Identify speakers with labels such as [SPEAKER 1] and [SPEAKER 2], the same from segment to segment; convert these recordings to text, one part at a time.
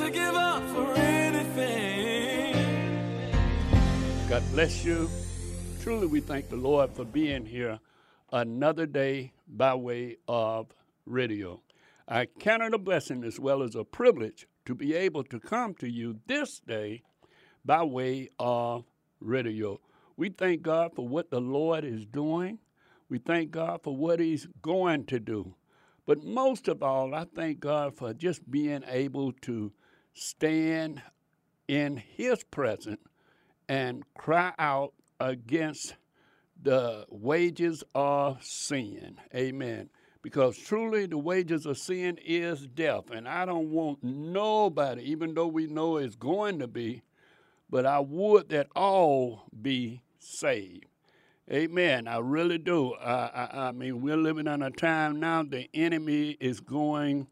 [SPEAKER 1] to give up for anything.
[SPEAKER 2] God bless you. Truly, we thank the Lord for being here another day by way of radio. I count it a blessing as well as a privilege to be able to come to you this day by way of radio. We thank God for what the Lord is doing. We thank God for what He's going to do. But most of all, I thank God for just being able to stand in His presence and cry out against the wages of sin. Amen. Because truly the wages of sin is death. And I don't want nobody, even though we know it's going to be, but I would that all be saved. Amen. I really do. I, I, I mean, we're living in a time now the enemy is going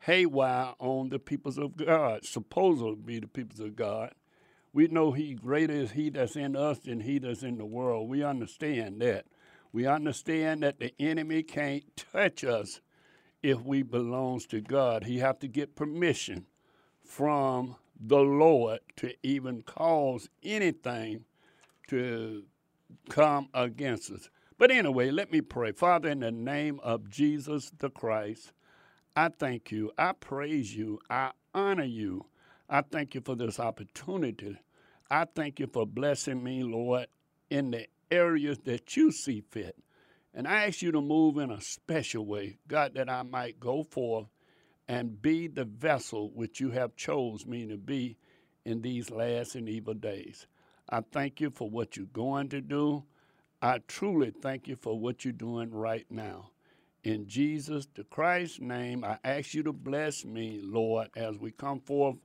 [SPEAKER 2] haywire on the peoples of God, supposedly be the peoples of God. We know he greater is he that's in us than he that's in the world. We understand that. We understand that the enemy can't touch us if we belongs to God. He have to get permission from the Lord to even cause anything to come against us. But anyway, let me pray. Father, in the name of Jesus the Christ, I thank you. I praise you. I honor you. I thank you for this opportunity. I thank you for blessing me, Lord, in the areas that you see fit. And I ask you to move in a special way, God, that I might go forth and be the vessel which you have chose me to be in these last and evil days. I thank you for what you're going to do. I truly thank you for what you're doing right now. In Jesus the Christ's name, I ask you to bless me, Lord, as we come forth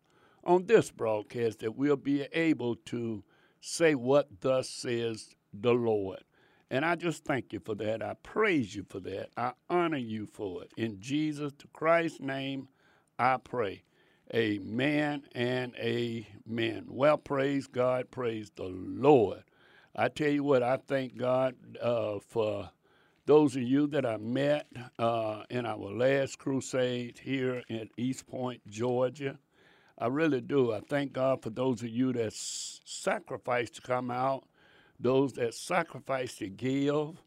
[SPEAKER 2] on this broadcast, that we'll be able to say what thus says the Lord. And I just thank you for that. I praise you for that. I honor you for it. In Jesus the Christ's name, I pray. Amen and amen. Well, praise God, praise the Lord. I tell you what, I thank God uh, for those of you that I met uh, in our last crusade here in East Point, Georgia. I really do. I thank God for those of you that sacrificed to come out, those that sacrificed to give.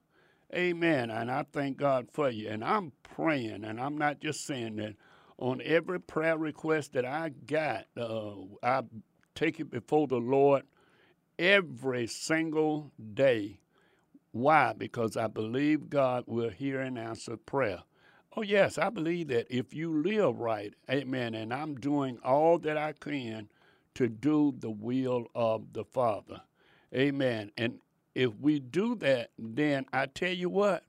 [SPEAKER 2] Amen. And I thank God for you. And I'm praying, and I'm not just saying that on every prayer request that I got, uh, I take it before the Lord every single day. Why? Because I believe God will hear and answer prayer. Oh, yes, I believe that if you live right, amen, and I'm doing all that I can to do the will of the Father, amen. And if we do that, then I tell you what,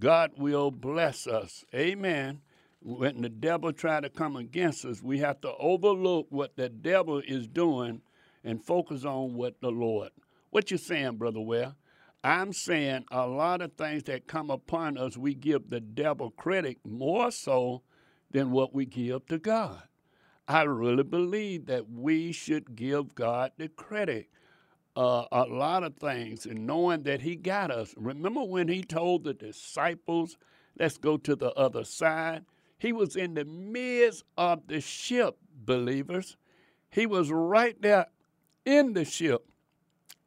[SPEAKER 2] God will bless us, amen. When the devil try to come against us, we have to overlook what the devil is doing and focus on what the Lord. What you saying, Brother Ware? I'm saying a lot of things that come upon us, we give the devil credit more so than what we give to God. I really believe that we should give God the credit. Uh, a lot of things and knowing that He got us. Remember when He told the disciples, let's go to the other side? He was in the midst of the ship, believers. He was right there in the ship.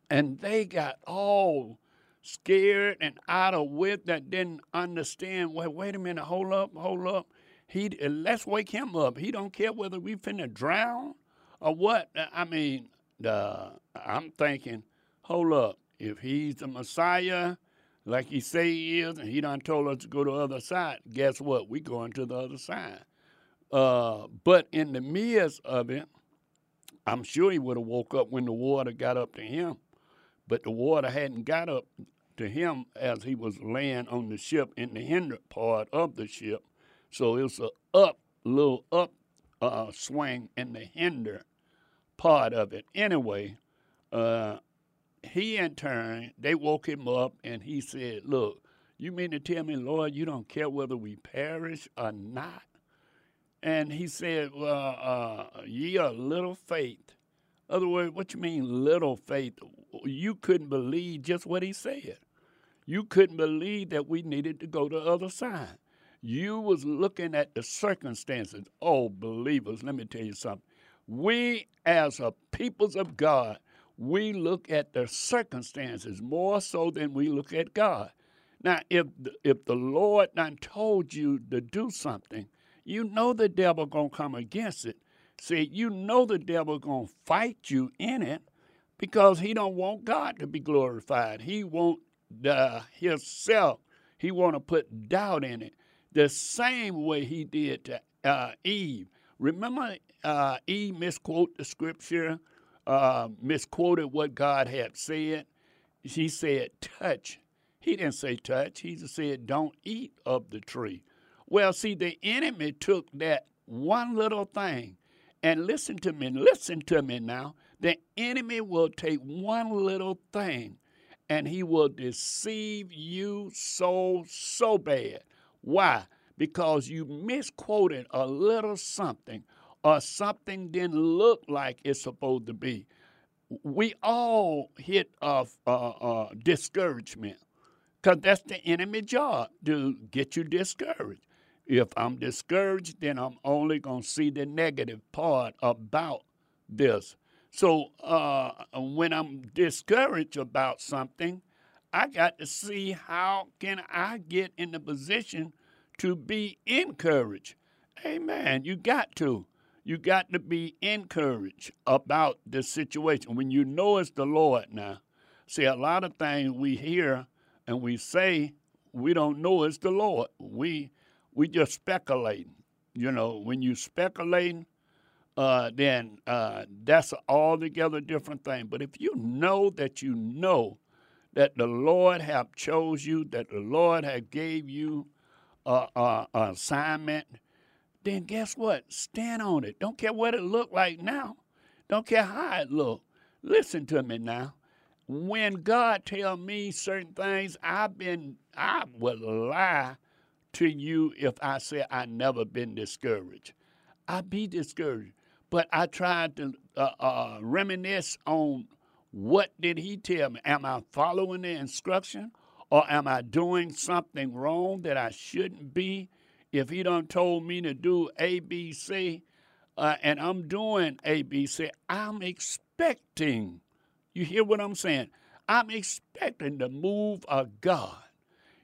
[SPEAKER 2] And they got all scared and out of wit that didn't understand. Well, wait a minute, hold up, hold up. He let's wake him up. He don't care whether we finna drown or what. I mean, uh, I'm thinking, hold up. If he's the Messiah, like he say he is, and he done told us to go to the other side, guess what? We going to the other side. Uh, but in the midst of it, I'm sure he would have woke up when the water got up to him, but the water hadn't got up to him as he was laying on the ship in the hinder part of the ship. So it was a up, little up uh, swing in the hinder part of it. Anyway, uh, he in turn, they woke him up and he said, Look, you mean to tell me, Lord, you don't care whether we perish or not? And he said, Well, uh, ye are little faith. Other words, what you mean little faith? You couldn't believe just what he said. You couldn't believe that we needed to go to the other side. You was looking at the circumstances. Oh, believers, let me tell you something. We as a peoples of God, we look at the circumstances more so than we look at God. Now, if the, if the Lord done told you to do something, you know the devil gonna come against it. See, you know the devil gonna fight you in it because he don't want God to be glorified. He want the himself. He want to put doubt in it, the same way he did to uh, Eve. Remember, uh, Eve misquoted the scripture, uh, misquoted what God had said. She said, "Touch." He didn't say touch. He just said, "Don't eat of the tree." Well, see, the enemy took that one little thing, and listen to me. Listen to me now. The enemy will take one little thing and he will deceive you so, so bad. Why? Because you misquoted a little something or something didn't look like it's supposed to be. We all hit a, a, a discouragement because that's the enemy job to get you discouraged. If I'm discouraged, then I'm only going to see the negative part about this. So uh, when I'm discouraged about something, I got to see how can I get in the position to be encouraged. Amen. You got to. You got to be encouraged about the situation when you know it's the Lord now. See, a lot of things we hear and we say we don't know it's the Lord. We we just speculating. You know, when you speculating, uh, then uh, that's an altogether different thing. But if you know that you know that the Lord have chose you, that the Lord have gave you a, a, a assignment, then guess what? Stand on it. Don't care what it look like now. Don't care how it look. Listen to me now. When God tell me certain things, I've been I would lie to you if I say I never been discouraged. I be discouraged but I tried to uh, uh, reminisce on what did he tell me? Am I following the instruction, or am I doing something wrong that I shouldn't be? If he done told me to do A, B, C, uh, and I'm doing A, B, C, I'm expecting. You hear what I'm saying? I'm expecting the move of God.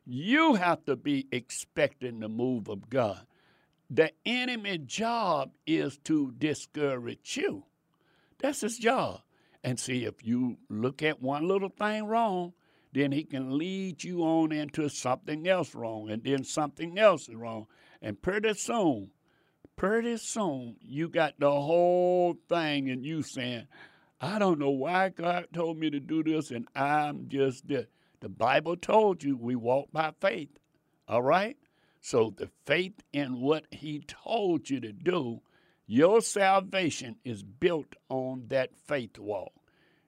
[SPEAKER 2] You have to be expecting the move of God. The enemy job is to discourage you. That's his job. And see, if you look at one little thing wrong, then he can lead you on into something else wrong, and then something else is wrong. And pretty soon, pretty soon, you got the whole thing, and you saying, I don't know why God told me to do this, and I'm just this. The Bible told you we walk by faith. All right? So the faith in what he told you to do, your salvation is built on that faith walk.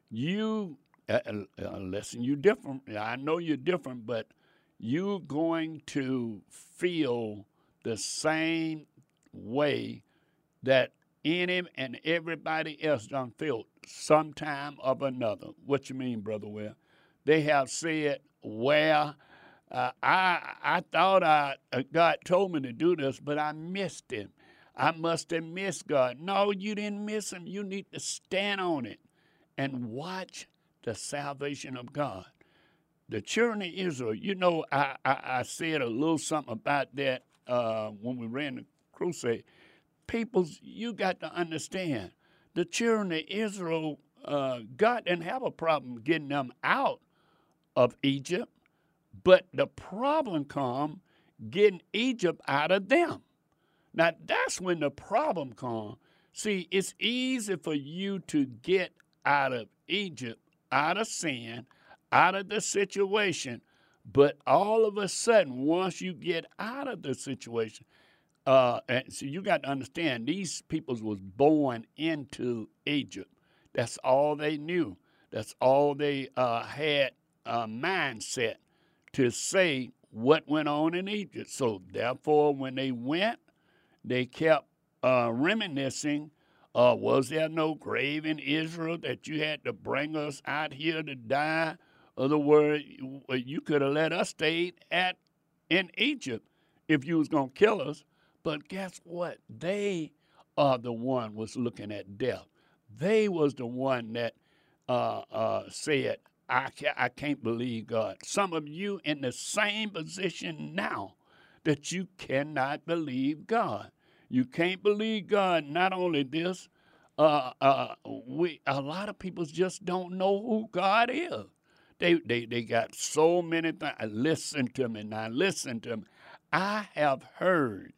[SPEAKER 2] You, uh, unless you're different, I know you're different, but you're going to feel the same way that any and everybody else done felt sometime of another. What you mean, Brother Ware? They have said, where uh, I I thought I uh, God told me to do this, but I missed him. I must have missed God. No, you didn't miss him. You need to stand on it and watch the salvation of God. The children of Israel, you know, I, I, I said a little something about that uh, when we ran the crusade. People, you got to understand, the children of Israel, uh, God didn't have a problem getting them out of Egypt, but the problem come getting Egypt out of them. Now that's when the problem come. See, it's easy for you to get out of Egypt, out of sin, out of the situation, but all of a sudden, once you get out of the situation, uh, and so you got to understand these peoples was born into Egypt. That's all they knew. That's all they uh, had a mindset to say what went on in Egypt. So therefore, when they went, they kept uh, reminiscing. Uh, was there no grave in Israel that you had to bring us out here to die? Other words, you could have let us stay at in Egypt if you was gonna kill us. But guess what? They are the one was looking at death. They was the one that uh, uh, said, I, I can't believe God. Some of you in the same position now that you cannot believe God. You can't believe God. Not only this, uh, uh, we a lot of people just don't know who God is. They they they got so many things. Listen to me now. Listen to me. I have heard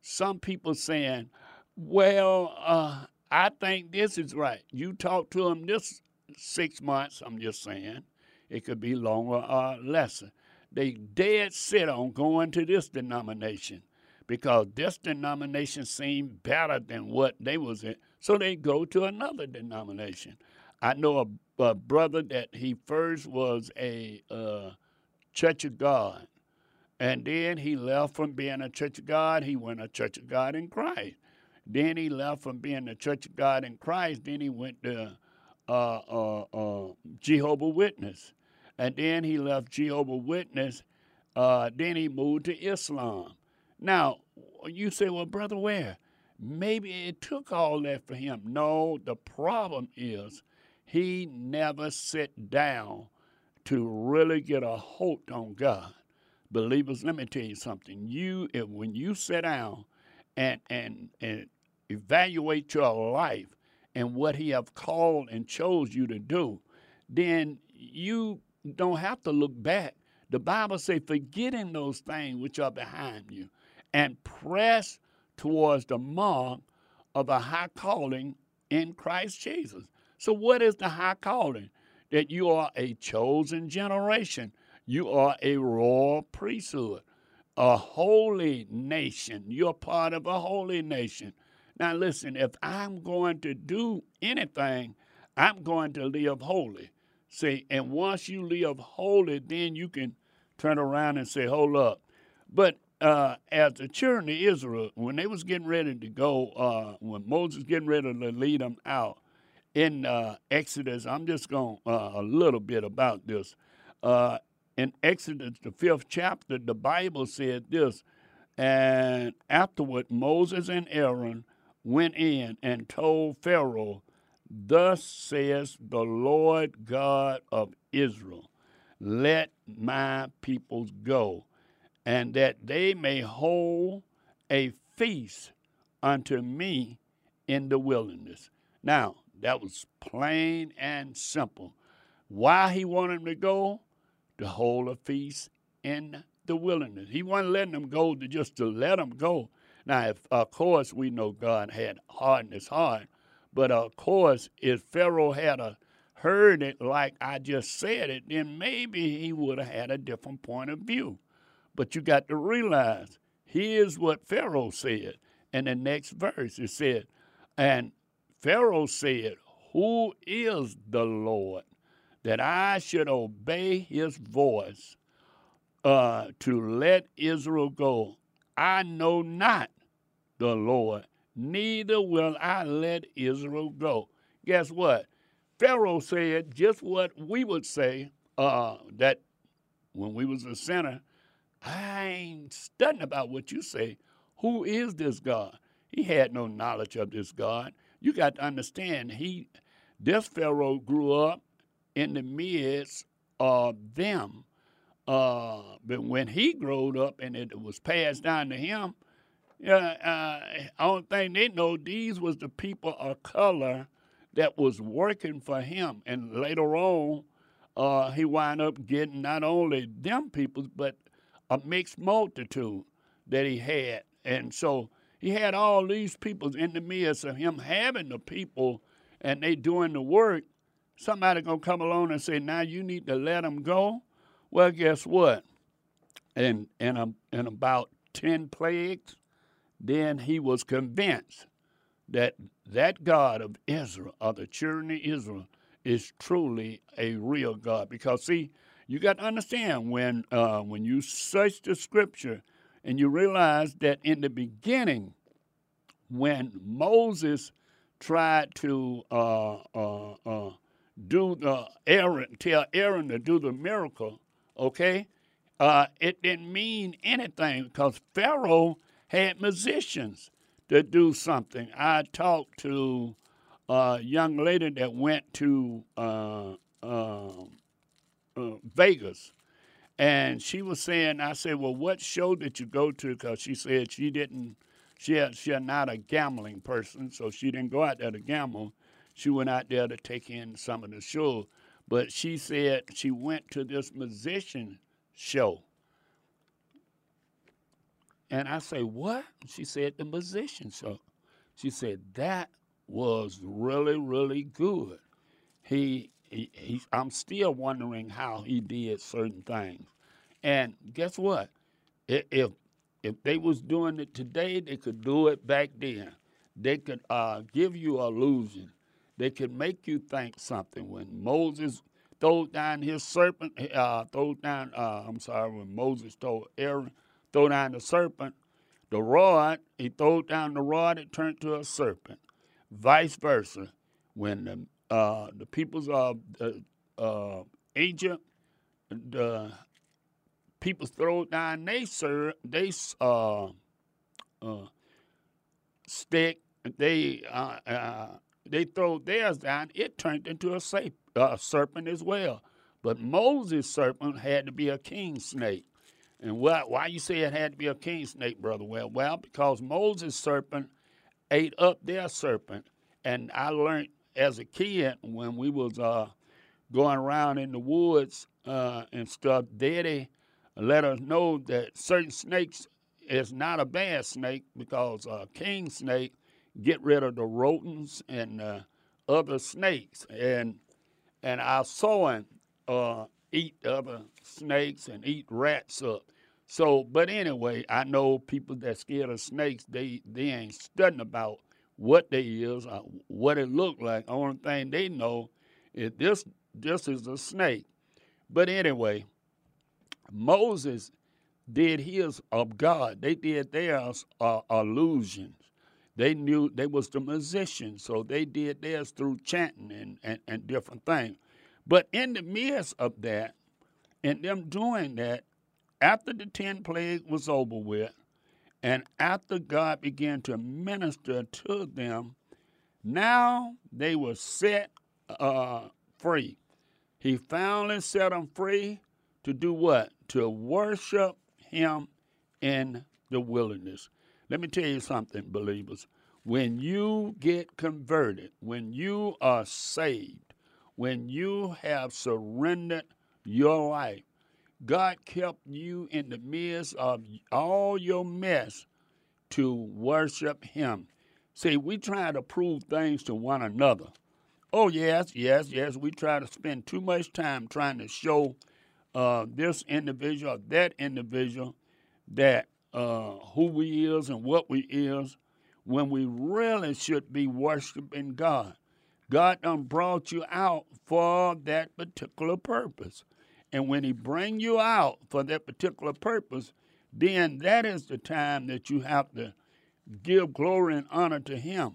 [SPEAKER 2] some people saying, "Well, uh, I think this is right." You talk to them this six months. I'm just saying, it could be longer or less. They dead set on going to this denomination because this denomination seemed better than what they was in. So they go to another denomination. I know a, a brother that he first was a uh, Church of God, and then he left from being a Church of God. He went a Church of God in Christ. Then he left from being a Church of God in Christ. Then he went to uh, uh, uh Jehovah Witness, and then he left Jehovah Witness. Uh, then he moved to Islam. Now, you say, well, brother, Ware? Maybe it took all that for him. No, the problem is he never sat down to really get a hold on God. Believers, let me tell you something. You, when you sit down and and and evaluate your life and what He have called and chose you to do, then you don't have to look back. The Bible says, forgetting those things which are behind you and press towards the mark of a high calling in Christ Jesus. So, what is the high calling? That you are a chosen generation, you are a royal priesthood, a holy nation. You're part of a holy nation. Now, listen, if I'm going to do anything, I'm going to live holy. See, and once you live holy, then you can turn around and say, hold up. But uh, as the children of Israel, when they was getting ready to go, uh, when Moses getting ready to lead them out in uh, Exodus, I'm just going uh, a little bit about this. Uh, in Exodus, the fifth chapter, the Bible said this, and afterward Moses and Aaron went in and told Pharaoh, Thus says the Lord God of Israel, let my people go and that they may hold a feast unto me in the wilderness. Now, that was plain and simple. Why he wanted them to go? To hold a feast in the wilderness. He wasn't letting them go to just to let them go. Now, if, of course, we know God had hardened his heart, but of course, if Pharaoh had a heard it like I just said it, then maybe he would have had a different point of view. But you got to realize here's what Pharaoh said. In the next verse, it said, And Pharaoh said, Who is the Lord that I should obey his voice uh, to let Israel go? I know not the Lord, neither will I let Israel go. Guess what? Pharaoh said just what we would say uh, that when we was a sinner, I ain't studying about what you say. Who is this God? He had no knowledge of this God. You got to understand, he this Pharaoh grew up in the midst of them. Uh, but when he growed up and it was passed down to him, uh, uh, I don't think they know these was the people of color that was working for him. And later on, uh, he wound up getting not only them people, but a mixed multitude that he had. And so he had all these people in the midst of him having the people and they doing the work. Somebody gonna come along and say, now you need to let them go. Well, guess what? And in, a, in about 10 plagues, then he was convinced that that God of Israel, of the children of Israel, is truly a real God. Because see, you got to understand when uh, when you search the Scripture and you realize that in the beginning, when Moses tried to uh, uh, uh do the Aaron, tell Aaron to do the miracle, okay, uh, it didn't mean anything because Pharaoh had musicians to do something. I talked to a young lady that went to uh, uh, uh, Vegas, and she was saying, I said, well, what show did you go to? Because she said she didn't, she had, she had not a gambling person, so she didn't go out there to gamble. She went out there to take in some of the show. But she said she went to this musician show. And I say, what? She said, the musician show. She said, that was really, really good. He, he, he, I'm still wondering how he did certain things. And guess what? If if they was doing it today, they could do it back then. They could uh, give you illusion. They could make you think something. When Moses threw down his serpent, uh, down. Uh, I'm sorry, when Moses told Aaron, throw down the serpent, the rod. He threw down the rod. It turned to a serpent vice versa. When the, uh, the peoples of uh, Egypt, the people throw down they sir they uh, uh, stick, they uh, uh, they throw theirs down. It turned into a, a serpent as well. But Moses' serpent had to be a king snake. And why, why you say it had to be a king snake, brother? Well, well, because Moses' serpent ate up their serpent. And I learned as a kid when we was uh, going around in the woods uh, and stuff, Daddy let us know that certain snakes is not a bad snake because a king snake get rid of the rodents and uh, other snakes. And and I saw uh, eat other snakes and eat rats up. So, but anyway, I know people that scared of snakes, they they ain't studying about what they is, uh, what it looked like. Only thing they know is this this is a snake. But anyway, Moses did his of God. They did theirs uh, illusions. They knew they was the musicians, so they did theirs through chanting and, and, and different things. But in the midst of that, and them doing that, after the 10 plague was over with, and after God began to minister to them, now they were set uh, free. He finally set them free to do what? To worship Him in the wilderness. Let me tell you something, believers. When you get converted, when you are saved, when you have surrendered your life, God kept you in the midst of all your mess to worship Him. See, we try to prove things to one another. Oh, yes, yes, yes. We try to spend too much time trying to show uh, this individual, that individual, that uh, who we is and what we is, when we really should be worshiping God. God done brought you out for that particular purpose. And when he bring you out for that particular purpose, then that is the time that you have to give glory and honor to him.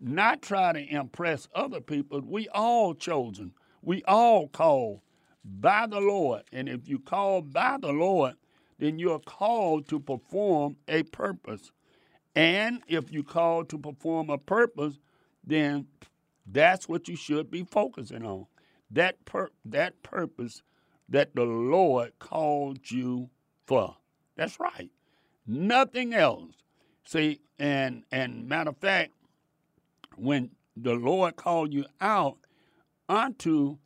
[SPEAKER 2] Not try to impress other people. We all chosen. We all called by the Lord. And if you call by the Lord, then you're called to perform a purpose. And if you call to perform a purpose, then that's what you should be focusing on. That pur- that purpose that the Lord called you for. That's right. Nothing else. See, and and matter of fact, when the Lord called you out unto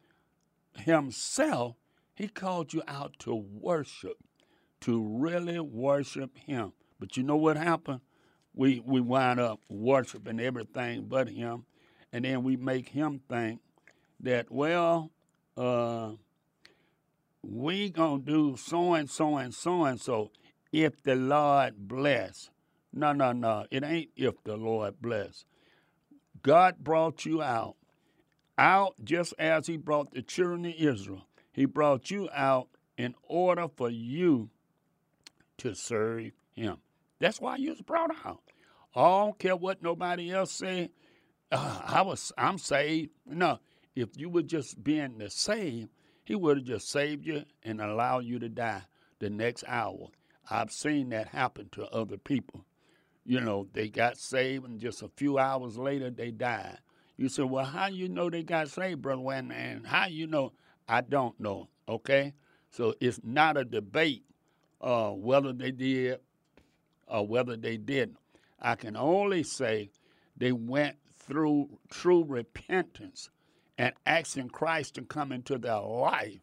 [SPEAKER 2] Himself, He called you out to worship, to really worship Him. But you know what happened? We we wind up worshiping everything but Him, and then we make Him think that well, uh, we gonna do so and so and so and so if the Lord bless. No, no, no. It ain't if the Lord bless. God brought you out, out just as He brought the children of Israel. He brought you out in order for you to serve Him. That's why you was brought out. I don't care what nobody else say. Uh, I was, I'm saved. No, if you were just being the saved, He would have just saved you and allowed you to die the next hour. I've seen that happen to other people. You know, they got saved and just a few hours later they died. You say, well, how you know they got saved, Brother Wayne? And how you know? I don't know, okay? So it's not a debate uh, whether they did or whether they didn't. I can only say they went through true repentance and asking Christ to come into their life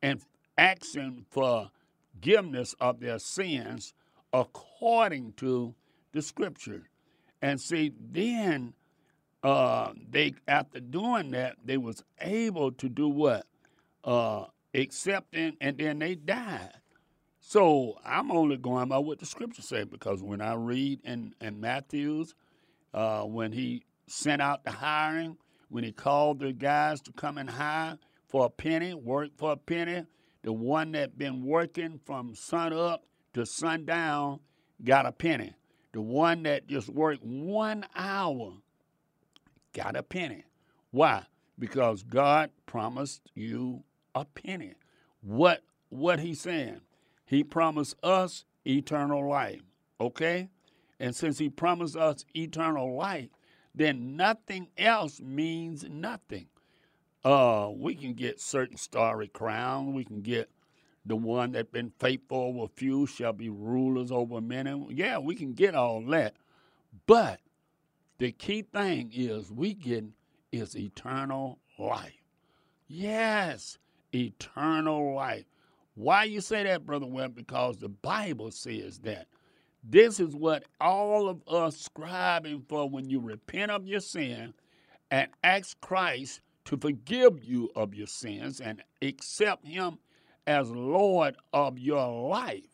[SPEAKER 2] and asking for forgiveness of their sins according to the scripture. And see, then uh, they after doing that, they was able to do what? Uh, accepting, and then they died. So I'm only going by what the scripture say because when I read in, in Matthew's, uh, when he sent out the hiring, when he called the guys to come and hire for a penny, work for a penny, the one that been working from sun up to sundown got a penny. The one that just worked one hour got a penny. Why? Because God promised you a penny. What what he's saying? He promised us eternal life. Okay? And since he promised us eternal life, then nothing else means nothing. Uh, we can get certain starry crown. We can get the one that been faithful over few shall be rulers over many. Yeah, we can get all that. But the key thing is we get is eternal life. Yes, eternal life. Why you say that, Brother Webb? Because the Bible says that. This is what all of us striving for when you repent of your sin and ask Christ to forgive you of your sins and accept him as Lord of your life.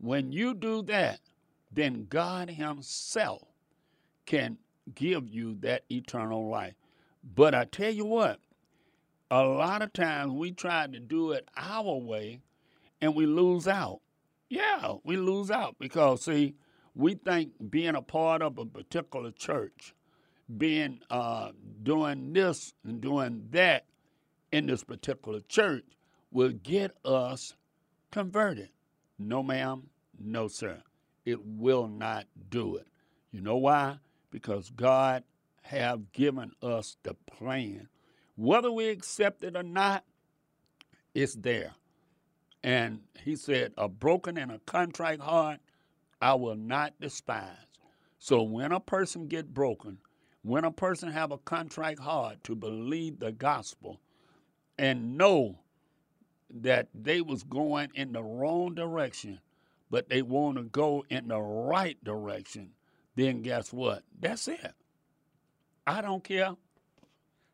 [SPEAKER 2] When you do that, then God Himself can give you that eternal life. But I tell you what, a lot of times we try to do it our way and we lose out. Yeah, we lose out because, see, we think being a part of a particular church, being uh, doing this and doing that in this particular church will get us converted. No, ma'am, no, sir. It will not do it. You know why? Because God have given us the plan. Whether we accept it or not, it's there. And he said, a broken and a contrite heart I will not despise. So when a person get broken, when a person have a contrite heart to believe the gospel and know that they was going in the wrong direction, but they want to go in the right direction, then guess what? That's it. I don't care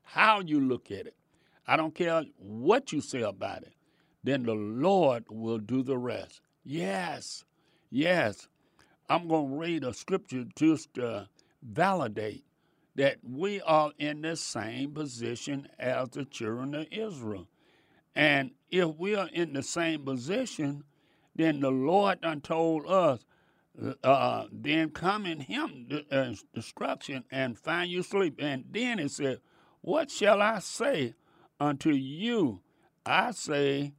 [SPEAKER 2] how you look at it. I don't care what you say about it. Then the Lord will do the rest. Yes, yes. I'm going to read a scripture just to validate that we are in the same position as the children of Israel. And if we are in the same position, then the Lord done told us, uh, then come in him uh, destruction and find you sleep. And then it said, What shall I say unto you? I say,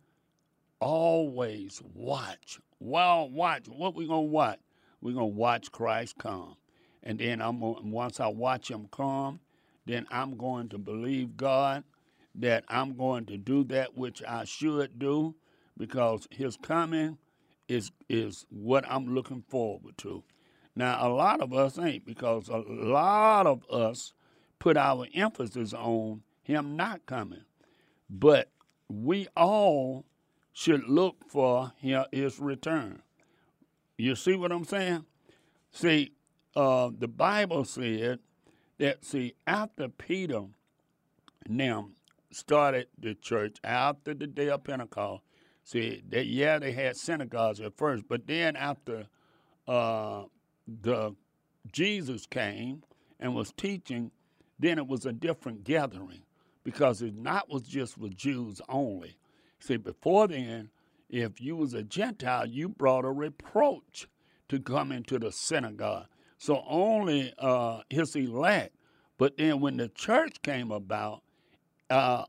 [SPEAKER 2] always watch. Well, watch. What we gonna watch? we gonna watch Christ come. And then I'm once I watch him come, then I'm going to believe God that I'm going to do that which I should do because his coming is is what I'm looking forward to. Now a lot of us ain't because a lot of us put our emphasis on him not coming. But we all should look for his return. You see what I'm saying? See, uh, the Bible said that, see, after Peter now started the church after the day of Pentecost, see, that yeah, they had synagogues at first, but then after uh, the Jesus came and was teaching, then it was a different gathering because it not was just for Jews only. See, before then, if you was a Gentile, you brought a reproach to come into the synagogue. So only uh, his elect. But then when the church came about, uh,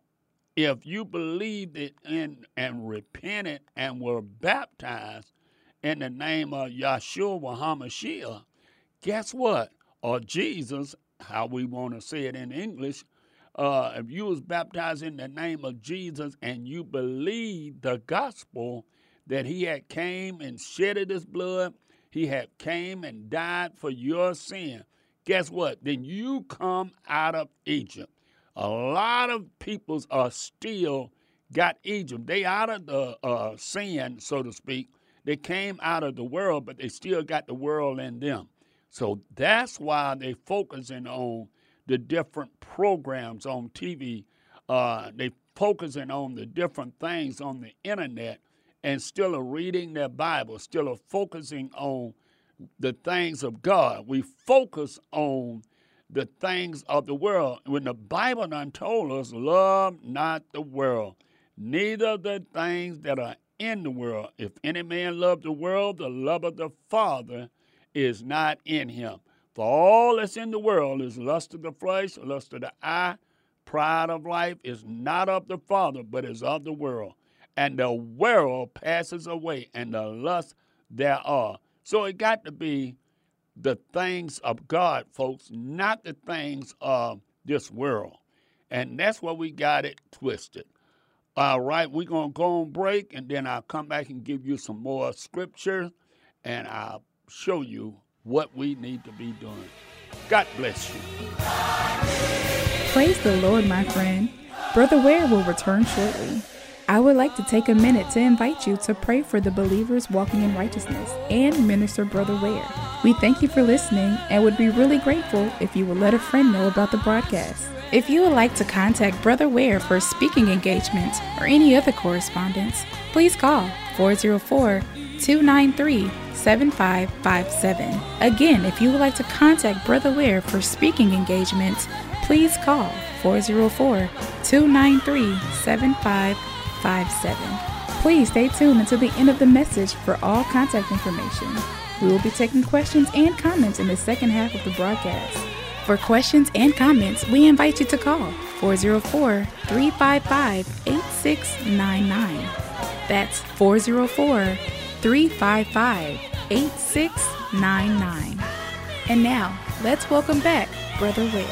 [SPEAKER 2] if you believed it in and repented and were baptized in the name of Yahshua HaMashiach, guess what? Or Jesus, how we want to say it in English, uh, if you was baptized in the name of Jesus and you believe the gospel that he had came and shedded his blood, he had came and died for your sin. Guess what? Then you come out of Egypt. A lot of peoples are still got Egypt. They out of the uh, sin, so to speak. They came out of the world, but they still got the world in them. So that's why they focusing on the different programs on TV. Uh, they focusing on the different things on the internet and still are reading their Bible, still are focusing on the things of God. We focus on the things of the world. When the Bible done told us, love not the world, neither the things that are in the world. If any man love the world, the love of the Father is not in him. For all that's in the world is lust of the flesh, lust of the eye, pride of life is not of the Father, but is of the world. And the world passes away, and the lust thereof. So it got to be the things of God, folks, not the things of this world. And that's where we got it twisted. All right, we're going to go on break, and then I'll come back and give you some more scripture, and I'll show you what we need to be doing. God bless you.
[SPEAKER 3] Praise the Lord, my friend. Brother Ware will return shortly. I would like to take a minute to invite you to pray for the believers walking in righteousness and minister Brother Ware. We thank you for listening and would be really grateful if you would let a friend know about the broadcast. If you would like to contact Brother Ware for a speaking engagements or any other correspondence, please call 404 293 7557. Again, if you would like to contact Brother Ware for speaking engagements, please call 404 293 7557. Please stay tuned until the end of the message for all contact information. We will be taking questions and comments in the second half of the broadcast. For questions and comments, we invite you to call 404 355 8699. That's 404 355 8699. And now, let's welcome back Brother Ware.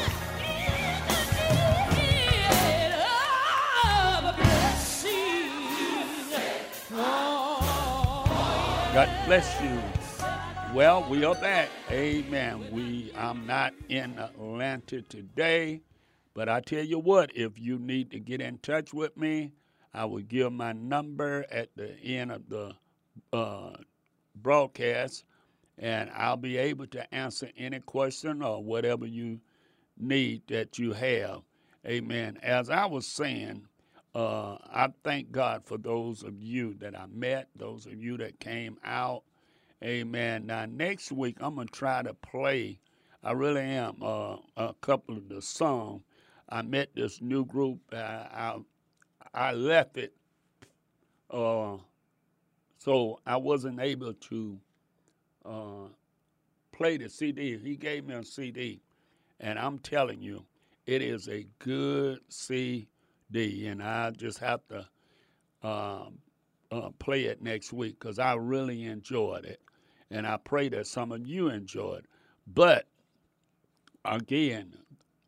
[SPEAKER 2] God bless you. Well, we are back. Amen. We I'm not in Atlanta today, but I tell you what, if you need to get in touch with me, I will give my number at the end of the uh, broadcast, and I'll be able to answer any question or whatever you need that you have. Amen. As I was saying, uh, I thank God for those of you that I met, those of you that came out. Amen. Now, next week, I'm going to try to play, I really am, uh, a couple of the songs. I met this new group. Uh, I, I left it uh, so I wasn't able to uh, play the CD. He gave me a CD, and I'm telling you, it is a good CD, and I just have to um, uh, play it next week because I really enjoyed it, and I pray that some of you enjoyed. But again,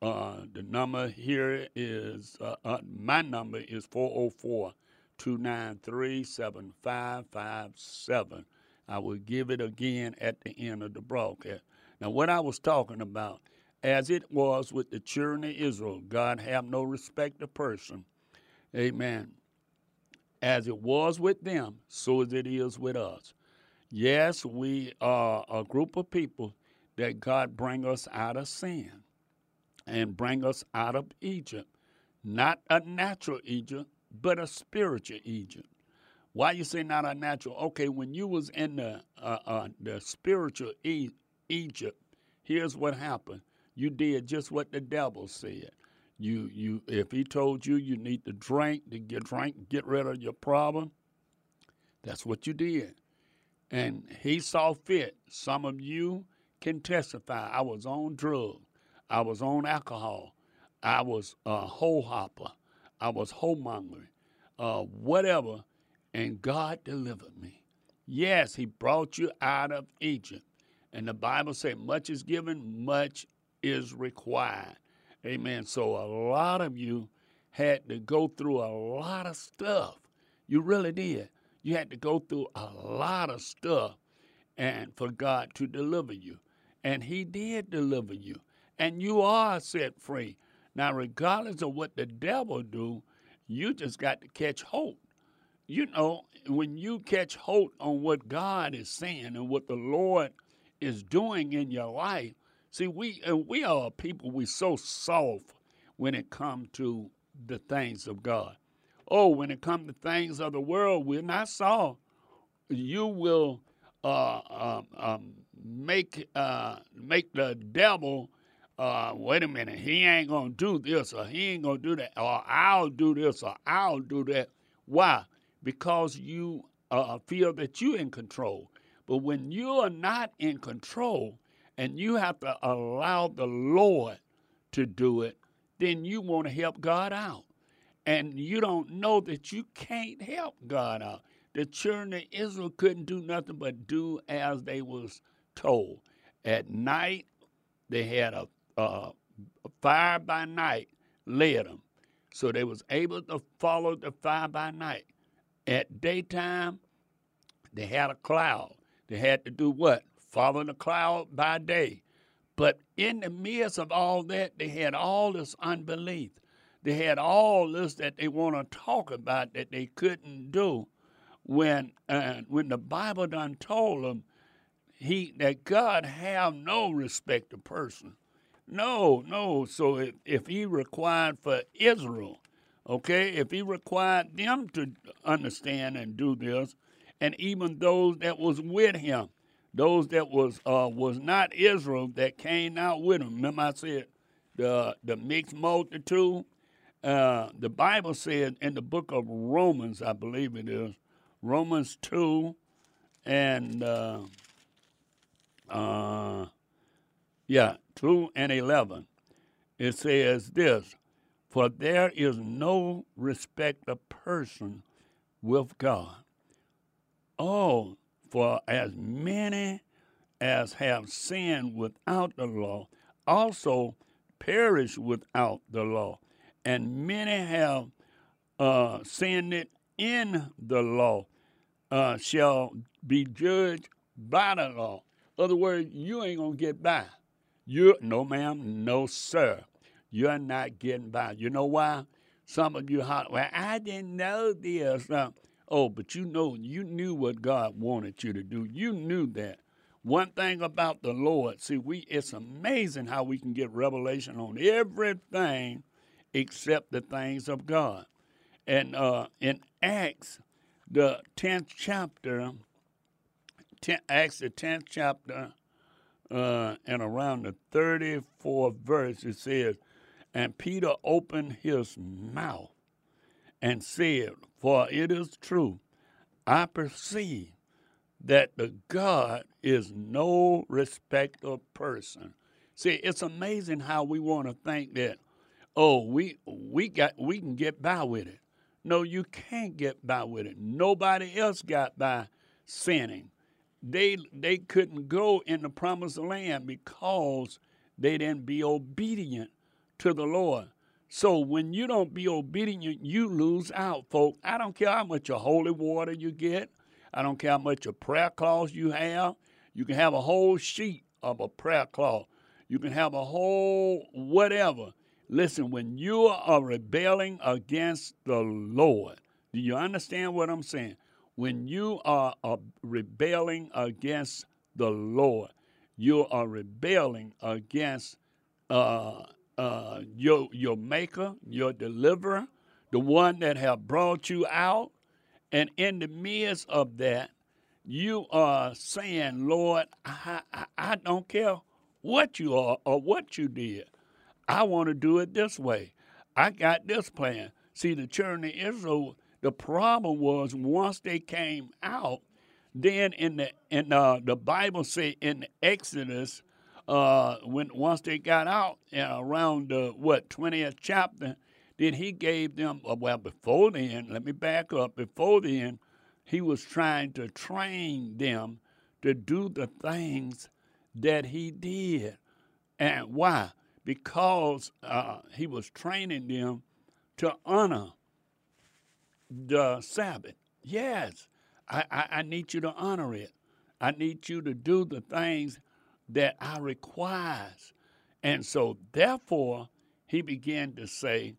[SPEAKER 2] uh, the number here is uh, uh my number is 404 293 7557. I will give it again at the end of the broadcast. Now, what I was talking about, as it was with the children of Israel. God have no respect of person. Amen. As it was with them, so as it is with us. Yes, we are a group of people that God bring us out of sin and bring us out of Egypt. Not a natural Egypt, but a spiritual Egypt. Why you say not a natural? Okay, when you was in the uh, uh, the spiritual e- Egypt, here's what happened. You did just what the devil said. You you if he told you you need to drink to get drink get rid of your problem, that's what you did. And he saw fit. Some of you can testify. I was on drugs. I was on alcohol. I was a hoe hopper. I was homongering. Uh, whatever. And God delivered me. Yes, He brought you out of Egypt. And the Bible says, much is given, much is required. Amen. So a lot of you had to go through a lot of stuff. You really did. You had to go through a lot of stuff and for God to deliver you. And he did deliver you. And you are set free. Now, regardless of what the devil do, you just got to catch hold. You know, when you catch hold on what God is saying and what the Lord is doing in your life, see, we uh, we are people we so soft when it comes to the things of God. Oh, when it comes to things of the world, we're not soft. You will uh, um, um, make uh, make the devil. Uh, wait a minute, he ain't gonna do this or he ain't gonna do that or I'll do this or I'll do that. Why? Because you uh, feel that you're in control. But when you are not in control and you have to allow the Lord to do it, then you want to help God out and you don't know that you can't help God out. The children of Israel couldn't do nothing but do as they was told. At night, they had a, a fire by night led them, so they was able to follow the fire by night. At daytime, they had a cloud. They had to do what? Follow the cloud by day. But in the midst of all that, they had all this unbelief they had all this that they want to talk about that they couldn't do when uh, when the Bible done told them he that God have no respect of person. No, no. So if, if he required for Israel, okay, if he required them to understand and do this, and even those that was with him, those that was uh, was not Israel that came out with him. Remember I said the the mixed multitude uh, the Bible said in the book of Romans, I believe it is, Romans 2 and, uh, uh, yeah, 2 and 11, it says this For there is no respect of person with God. Oh, for as many as have sinned without the law also perish without the law and many have uh, sinned it in the law, uh, shall be judged by the law. In other words, you ain't gonna get by. You no ma'am, no sir. You're not getting by. You know why? Some of you holler, well, I didn't know this. Uh, oh, but you know, you knew what God wanted you to do. You knew that. One thing about the Lord, see, we it's amazing how we can get revelation on everything except the things of God. And uh, in Acts, the 10th chapter, 10, Acts, the 10th chapter, uh, and around the 34th verse, it says, And Peter opened his mouth and said, For it is true, I perceive that the God is no respecter of person. See, it's amazing how we want to think that oh, we we got we can get by with it. No, you can't get by with it. Nobody else got by sinning. They they couldn't go in the promised land because they didn't be obedient to the Lord. So when you don't be obedient, you lose out, folks. I don't care how much of holy water you get. I don't care how much of prayer cloths you have. You can have a whole sheet of a prayer cloth. You can have a whole whatever. Listen, when you are rebelling against the Lord, do you understand what I'm saying? When you are uh, rebelling against the Lord, you are rebelling against uh, uh, your your Maker, your Deliverer, the one that have brought you out, and in the midst of that, you are saying, Lord, I, I, I don't care what you are or what you did. I want to do it this way. I got this plan. See, the children of Israel, the problem was once they came out, then in the in uh, the Bible say in Exodus, uh, when once they got out uh, around the what twentieth chapter, then he gave them uh, well before then. Let me back up. Before then, he was trying to train them to do the things that he did. And why? Because uh, he was training them to honor the Sabbath. Yes, I, I, I, need you to honor it. I need you to do the things that I requires. And so, therefore, he began to say,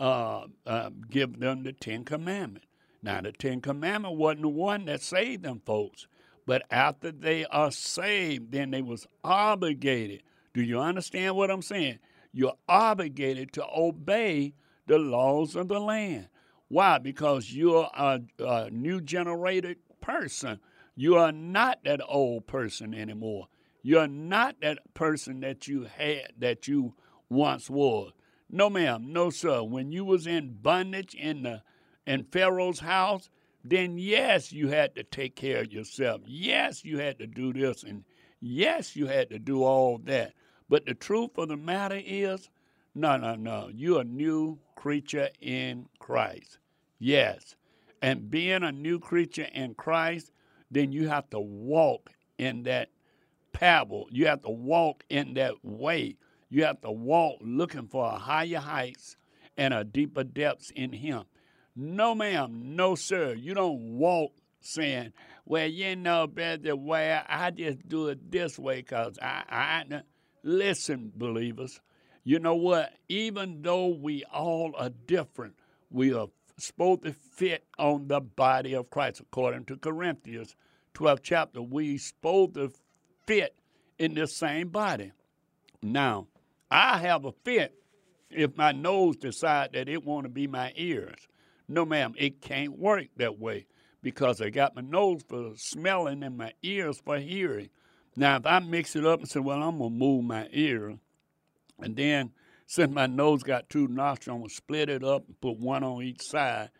[SPEAKER 2] uh, uh, give them the Ten Commandments. Now, the Ten Commandment wasn't the one that saved them folks, but after they are saved, then they was obligated. Do you understand what I'm saying? You're obligated to obey the laws of the land. Why? Because you're a, a new generated person. You are not that old person anymore. You're not that person that you had that you once was. No, ma'am, no, sir. When you was in bondage in the in Pharaoh's house, then yes, you had to take care of yourself. Yes, you had to do this, and yes, you had to do all that. But the truth of the matter is, no, no, no. You're a new creature in Christ. Yes. And being a new creature in Christ, then you have to walk in that parable. You have to walk in that way. You have to walk looking for higher heights and a deeper depths in Him. No, ma'am. No, sir. You don't walk saying, well, you know, brother, well, I just do it this way because I, I, listen, believers. You know what? Even though we all are different, we are supposed to fit on the body of Christ, according to Corinthians 12 chapter. We supposed to fit in the same body. Now, I have a fit if my nose decide that it want to be my ears. No, ma'am, it can't work that way because I got my nose for smelling and my ears for hearing. Now, if I mix it up and say, well, I'm going to move my ear, and then since my nose got two nostrils, I'm to split it up and put one on each side,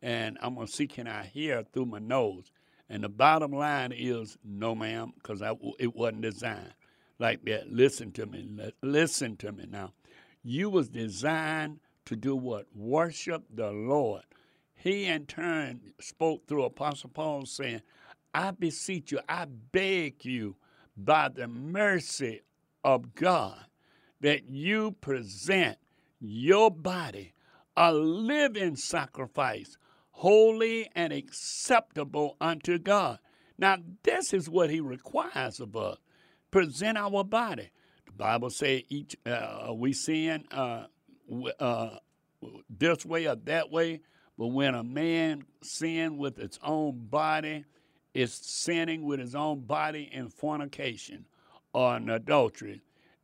[SPEAKER 2] and I'm to see can I hear through my nose. And the bottom line is, no, ma'am, because it wasn't designed like that. Listen to me. Listen to me now. You was designed to do what? Worship the Lord. He in turn spoke through Apostle Paul saying, I beseech you, I beg you, by the mercy of God, that you present your body a living sacrifice, holy and acceptable unto God. Now, this is what He requires of us: present our body. The Bible says each uh, we sin uh, uh, this way or that way. But when a man sin with its own body, is sinning with his own body in fornication or in adultery.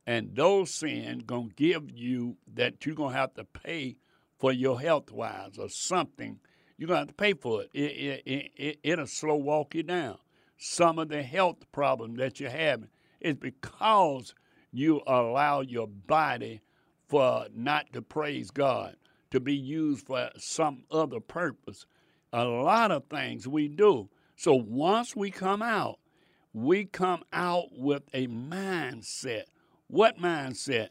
[SPEAKER 2] And those sins gonna give you that you're gonna have to pay for your health wise or something. You're gonna have to pay for it. It, it, it. It'll slow walk you down. Some of the health problems that you're having is because you allow your body for not to praise God, to be used for some other purpose. A lot of things we do. So once we come out, we come out with a mindset. What mindset?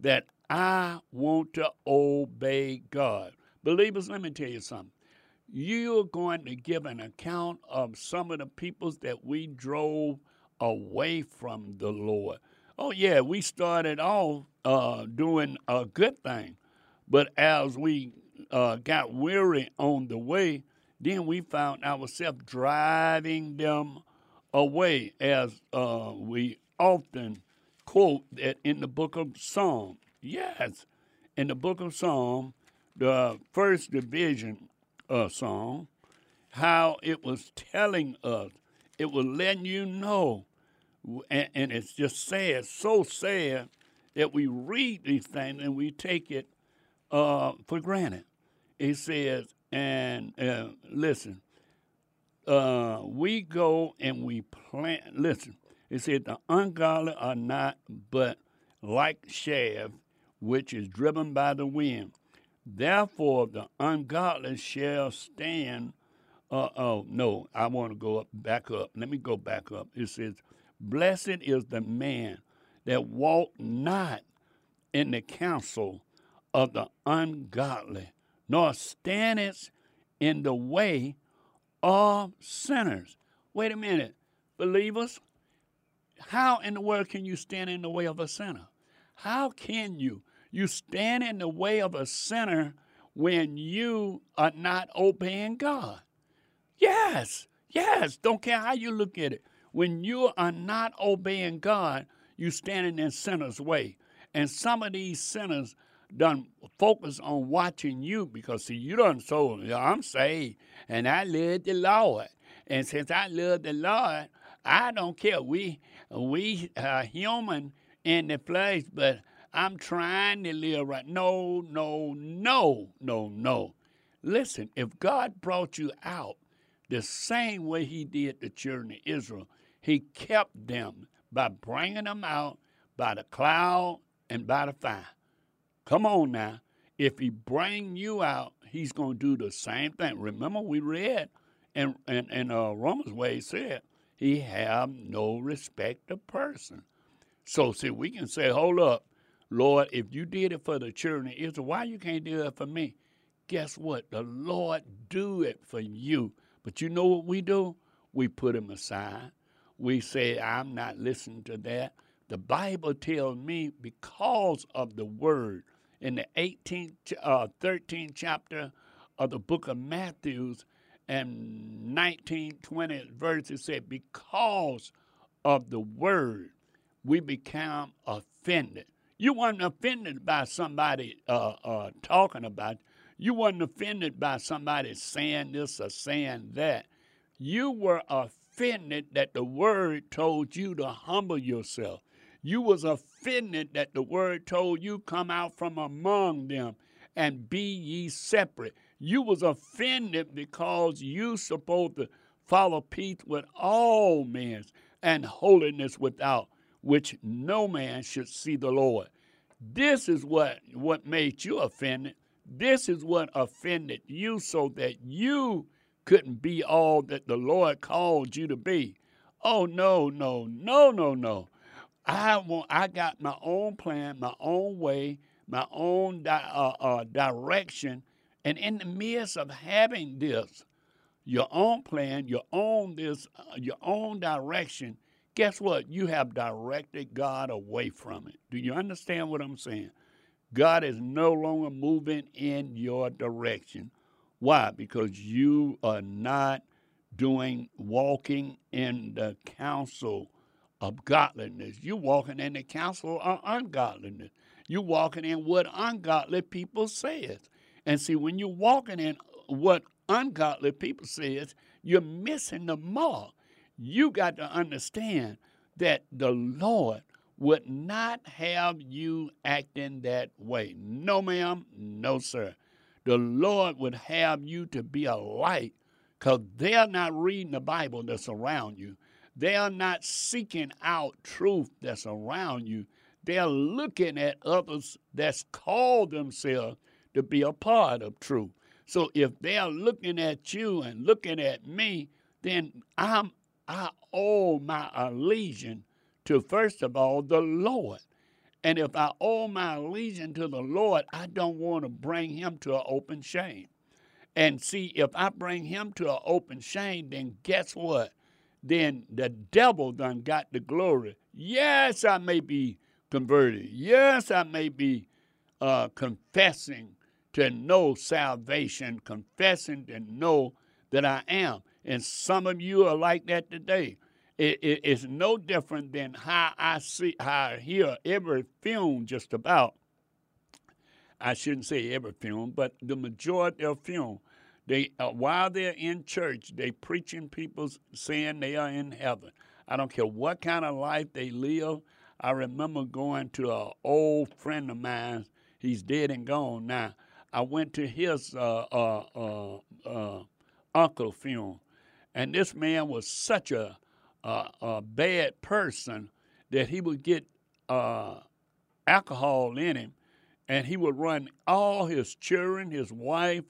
[SPEAKER 2] That I want to obey God. Believers, let me tell you something. You're going to give an account of some of the peoples that we drove away from the Lord. Oh, yeah, we started off uh, doing a good thing. But as we uh, got weary on the way, then we found ourselves driving them away, as uh, we often quote that in the book of Psalm. Yes, in the book of Psalm, the first division of Psalm, how it was telling us, it was letting you know, and, and it's just sad, so sad that we read these things and we take it uh, for granted. It says, and uh, listen, uh, we go and we plant. Listen, it said the ungodly are not but like chaff, which is driven by the wind. Therefore, the ungodly shall stand. Uh, oh no, I want to go up, back up. Let me go back up. It says, "Blessed is the man that walk not in the counsel of the ungodly, nor standeth in the way of sinners. Wait a minute, believers. How in the world can you stand in the way of a sinner? How can you? You stand in the way of a sinner when you are not obeying God. Yes, yes, don't care how you look at it. When you are not obeying God, you standing in sinner's way. And some of these sinners done focus on watching you because see you done so I'm saved and I love the Lord. And since I love the Lord, I don't care. We we are human in the flesh, but I'm trying to live right. No, no, no, no, no. Listen, if God brought you out the same way He did the children of Israel, He kept them by bringing them out by the cloud and by the fire. Come on now. If he bring you out, he's going to do the same thing. Remember, we read and and, and uh, Romans way he said, he have no respect of person. So see, we can say, hold up, Lord, if you did it for the children of Israel, why you can't do it for me? Guess what? The Lord do it for you. But you know what we do? We put him aside. We say, I'm not listening to that. The Bible tells me because of the word in the 18th, uh, 13th chapter of the book of Matthews and 19, 20 verses said, because of the word, we become offended. You weren't offended by somebody uh, uh, talking about you. weren't offended by somebody saying this or saying that. You were offended that the word told you to humble yourself. You was offended that the word told you come out from among them and be ye separate. You was offended because you supposed to follow peace with all men and holiness without which no man should see the Lord. This is what, what made you offended. This is what offended you so that you couldn't be all that the Lord called you to be. Oh, no, no, no, no, no. I want. I got my own plan, my own way, my own di- uh, uh, direction, and in the midst of having this, your own plan, your own this, uh, your own direction. Guess what? You have directed God away from it. Do you understand what I'm saying? God is no longer moving in your direction. Why? Because you are not doing walking in the counsel of godliness. You're walking in the counsel of ungodliness. You're walking in what ungodly people say says. And see, when you're walking in what ungodly people says, you're missing the mark. You got to understand that the Lord would not have you acting that way. No, ma'am, no, sir. The Lord would have you to be a light because they're not reading the Bible that's around you. They are not seeking out truth that's around you. They're looking at others that's called themselves to be a part of truth. So if they're looking at you and looking at me, then I'm I owe my allegiance to first of all the Lord. And if I owe my allegiance to the Lord, I don't want to bring him to an open shame. And see, if I bring him to an open shame, then guess what? then the devil done got the glory. Yes, I may be converted. Yes, I may be uh, confessing to know salvation, confessing to know that I am. And some of you are like that today. it, it, it's no different than how I see, how I hear every film just about. I shouldn't say every film, but the majority of film. They uh, while they're in church, they preaching people saying they are in heaven. I don't care what kind of life they live. I remember going to an old friend of mine. He's dead and gone now. I went to his uh, uh, uh, uncle funeral, and this man was such a a bad person that he would get alcohol in him and he would run all his children, his wife,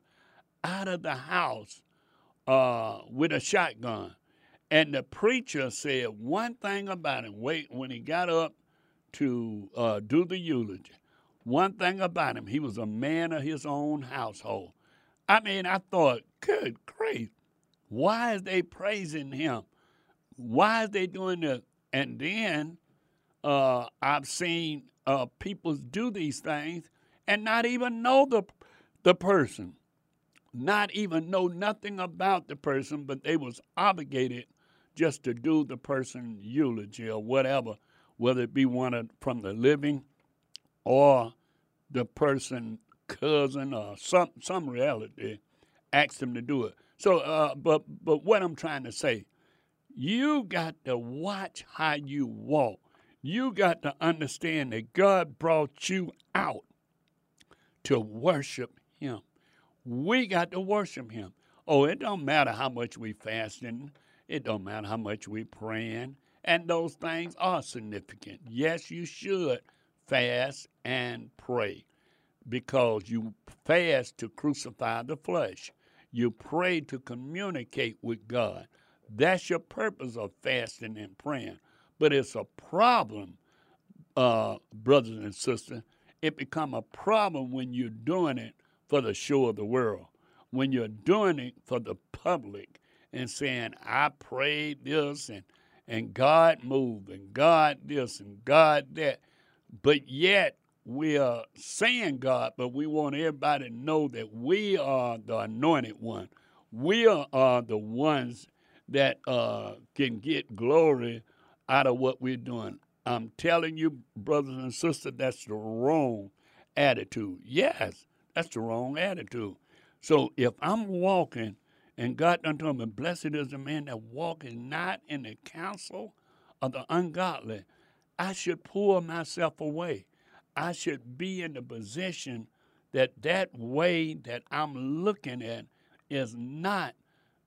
[SPEAKER 2] out of the house with a shotgun. And the preacher said one thing about him. Wait, when he got up to uh, do the eulogy, one thing about him, he was a man of his own household. I mean, I thought, good grief, why is they praising him? Why is they doing this? And then uh, I've seen uh, people do these things and not even know the the person, not even know nothing about the person, but they was obligated just to do the person eulogy or whatever, whether it be one of, from the living or the person cousin or some some reality asked them to do it. So, uh, but but what I'm trying to say, you got to watch how you walk. You got to understand that God brought you out to worship Him. We got to worship Him. Oh, it don't matter how much we fasting. It don't matter how much we praying. And those things are significant. Yes, you should fast and pray because you fast to crucify the flesh. You pray to communicate with God. That's your purpose of fasting and praying. But it's a problem, uh, brothers and sisters. It become a problem when you're doing it for the show of the world. When you're doing it for the public and saying, I prayed this and and God moved and God this and God that. But yet we are saying God, but we want everybody to know that we are the anointed one. We are, the ones that uh, can get glory out of what we're doing. I'm telling you, brothers and sisters, that's the wrong attitude. Yes, that's the wrong attitude. So if I'm walking and God done told me, blessed is the man that walketh not in the counsel of the ungodly, I should pull myself away. I should be in the position that that way that I'm looking at is not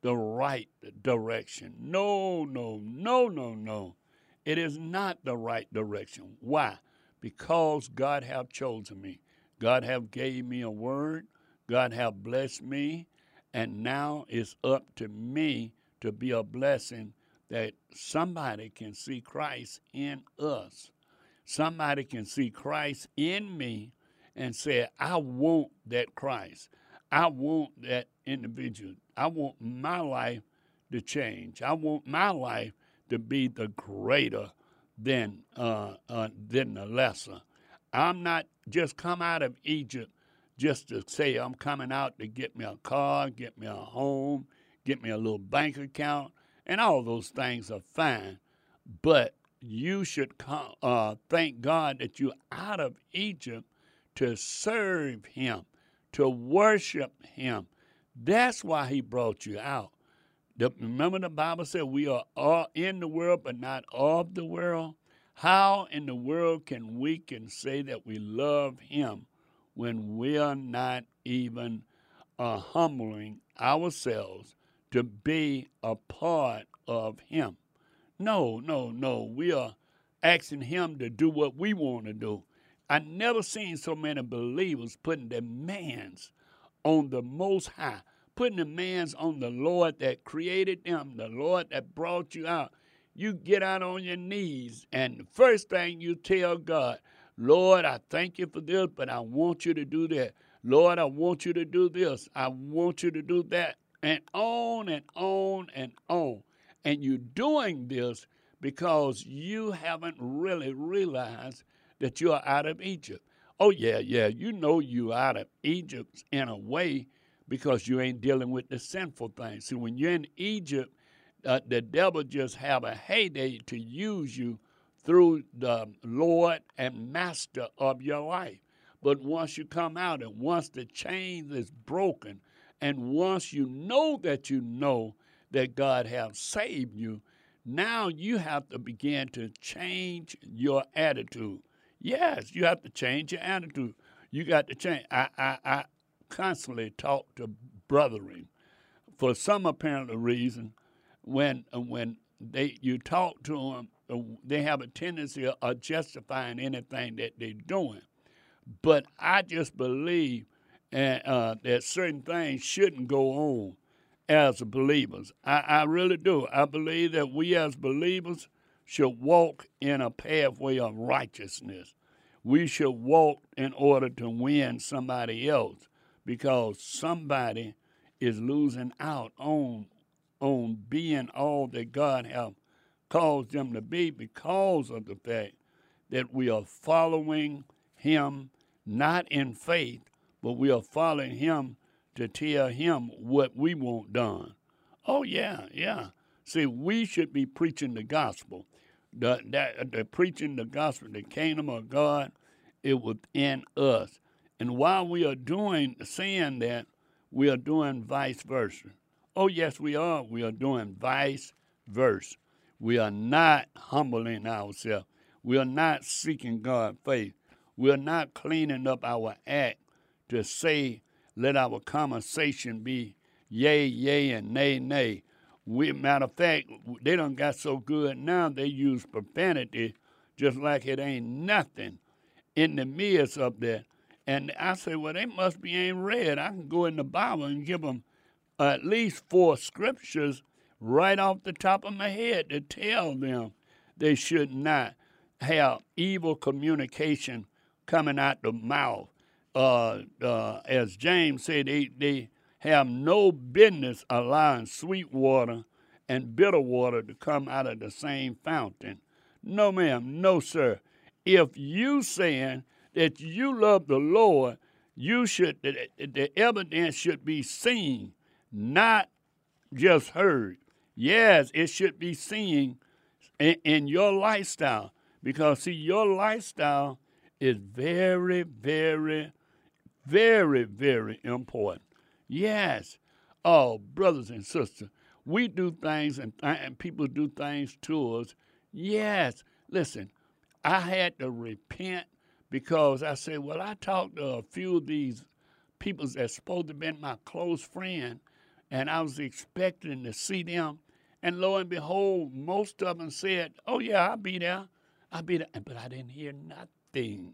[SPEAKER 2] the right direction. No, no, no, no, no. It is not the right direction. Why? Because God have chosen me. God have gave me a word. God have blessed me. And now it's up to me to be a blessing that somebody can see Christ in us. Somebody can see Christ in me and say, I want that Christ. I want that individual. I want my life to change. I want my life to be the greater than uh, uh, than the lesser. I'm not just come out of Egypt just to say I'm coming out to get me a car, get me a home, get me a little bank account, and all those things are fine. But you should uh, thank God that you're out of Egypt to serve Him, to worship Him. That's why He brought you out. The, remember, the Bible said we are all in the world, but not of the world. How in the world can we can say that we love Him when we are not even uh, humbling ourselves to be a part of Him? No, no, no. We are asking Him to do what we want to do. I never seen so many believers putting demands on the Most High putting demands on the Lord that created them, the Lord that brought you out. You get out on your knees, and the first thing you tell God, Lord, I thank you for this, but I want you to do that. Lord, I want you to do this. I want you to do that. And on and on and on. And you're doing this because you haven't really realized that you're out of Egypt. Oh, yeah, yeah, you know you're out of Egypt in a way because you ain't dealing with the sinful things. See, when you're in Egypt, uh, the devil just have a heyday to use you through the Lord and Master of your life. But once you come out and once the chain is broken, and once you know that you know that God has saved you, now you have to begin to change your attitude. Yes, you have to change your attitude. You got to change. I, I, I constantly talk to brethren for some apparent reason when when they you talk to them, uh, they have a tendency of justifying anything that they're doing. But I just believe uh, that certain things shouldn't go on as believers. I, I really do. I believe that we as believers should walk in a pathway of righteousness. We should walk in order to win somebody else because somebody is losing out on on being all that God has caused them to be because of the fact that we are following him not in faith, but we are following him to tell him what we want done. Oh, yeah, yeah. See, we should be preaching the gospel. The, that, the preaching the gospel, the kingdom of God, is within us. And while we are doing, saying that, we are doing vice versa. Oh, yes, we are. We are doing vice versa. We are not humbling ourselves. We are not seeking God's faith. We are not cleaning up our act to say let our conversation be yay, yay, and nay, nay. We, matter of fact, they don't got so good now they use profanity just like it ain't nothing in the midst of that. And I say, well, they must be ain't read. I can go in the Bible and give them at least four scriptures right off the top of my head to tell them they should not have evil communication coming out the mouth uh, uh, as James said, they, they have no business allowing sweet water and bitter water to come out of the same fountain. No, ma'am, no, sir. If you saying that you love the Lord, you should the, the evidence should be seen, not just heard. Yes, it should be seen in, in your lifestyle because see, your lifestyle is very, very very, very important. Yes. Oh, brothers and sisters, we do things and, th- and people do things to us. Yes. Listen, I had to repent because I said, well, I talked to a few of these people that's supposed to be my close friend, and I was expecting to see them. And lo and behold, most of them said, oh, yeah, I'll be there. I'll be there. But I didn't hear nothing.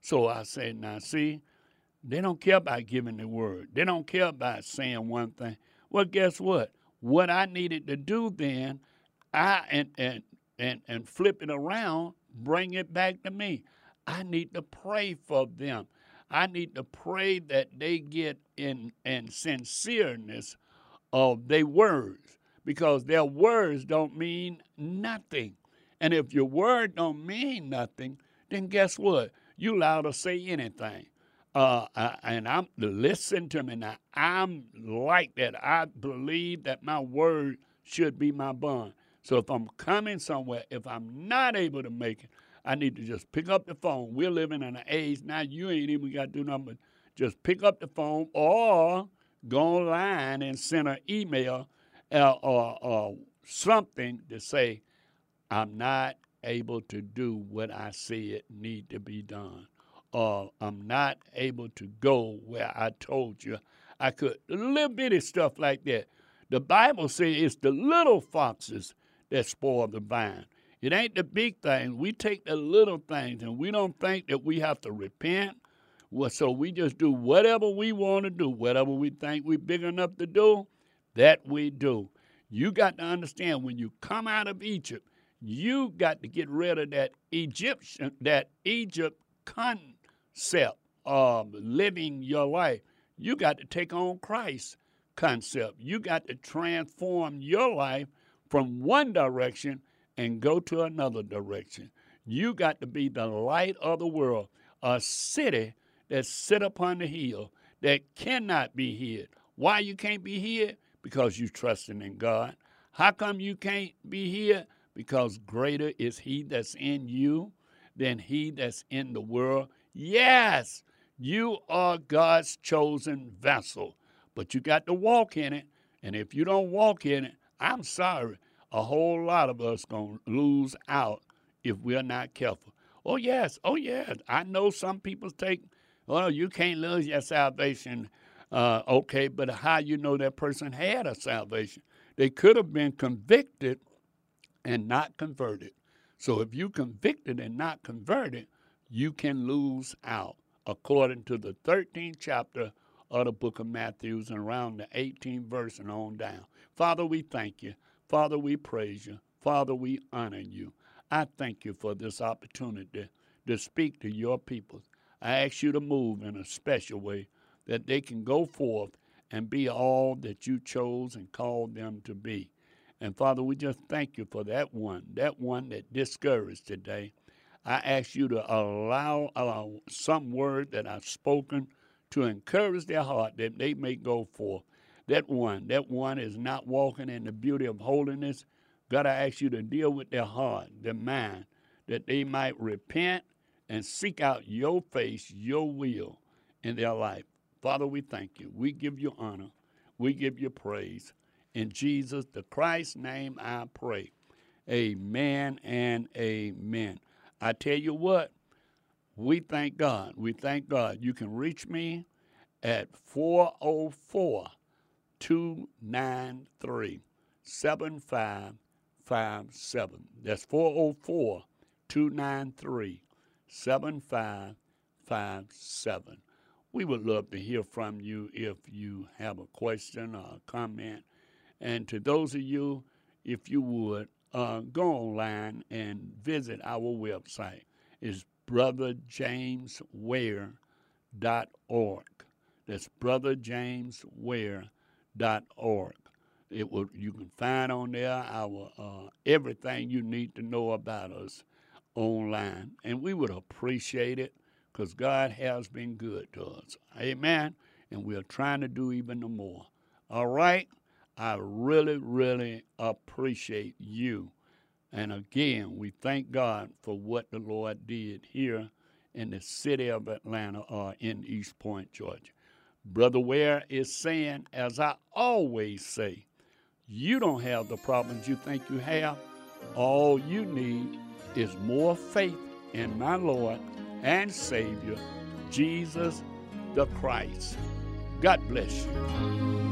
[SPEAKER 2] So I said, now, see, they don't care about giving the word. They don't care about saying one thing. Well, guess what? What I needed to do then, I and and and and flip it around, bring it back to me. I need to pray for them. I need to pray that they get in in sincereness of their words because their words don't mean nothing. And if your word don't mean nothing, then guess what? You allowed to say anything. Uh, and I'm listen to me now. I'm like that. I believe that my word should be my bond. So if I'm coming somewhere, if I'm not able to make it, I need to just pick up the phone. We're living in an age now. You ain't even got to do nothing but just pick up the phone or go online and send an email uh, or, or something to say, I'm not able to do what I said need to be done uh, I'm not able to go where I told you I could. Little bitty stuff like that. The Bible says it's the little foxes that spoil the vine. It ain't the big things. We take the little things and we don't think that we have to repent. Well, so we just do whatever we want to do, whatever we think we're big enough to do, that we do. You got to understand when you come out of Egypt, you got to get rid of that Egyptian, that Egypt con- concept of living your life, you got to take on Christ's concept. You got to transform your life from one direction and go to another direction. You got to be the light of the world, a city that sit upon the hill that cannot be hid. Why you can't be hid? Because you're trusting in God. How come you can't be here? Because greater is he that's in you than he that's in the world. Yes, you are God's chosen vessel, but you got to walk in it. And if you don't walk in it, I'm sorry, a whole lot of us going to lose out if we're not careful. Oh, yes. Oh, yes. I know some people take, well, you can't lose your salvation. Uh, okay, but how you know that person had a salvation? They could have been convicted and not converted. So if you convicted and not converted, you can lose out, according to the 13th chapter of the book of Matthew and around the 18th verse and on down. Father, we thank you. Father, we praise you. Father, we honor you. I thank you for this opportunity to speak to your people. I ask you to move in a special way that they can go forth and be all that you chose and called them to be. And Father, we just thank you for that one, that one that discouraged today. I ask you to allow uh, some word that I've spoken to encourage their heart that they may go forth. That one, that one is not walking in the beauty of holiness, God, I ask you to deal with their heart, their mind, that they might repent and seek out your face, your will in their life. Father, we thank you. We give you honor. We give you praise. In Jesus, the Christ's name, I pray. Amen and amen. I tell you what, we thank God. We thank God. You can reach me at 404 293 7557. That's 404 293 7557. We would love to hear from you if you have a question or a comment. And to those of you, if you would, uh, go online and visit our website. It's brotherjamesware.org. That's brotherjamesware.org. It will you can find on there our uh, everything you need to know about us online, and we would appreciate it because God has been good to us. Amen. And we're trying to do even more. All right. I really, really appreciate you. And again, we thank God for what the Lord did here in the city of Atlanta or in East Point, Georgia. Brother Ware is saying, as I always say, you don't have the problems you think you have. All you need is more faith in my Lord and Savior, Jesus the Christ. God bless you.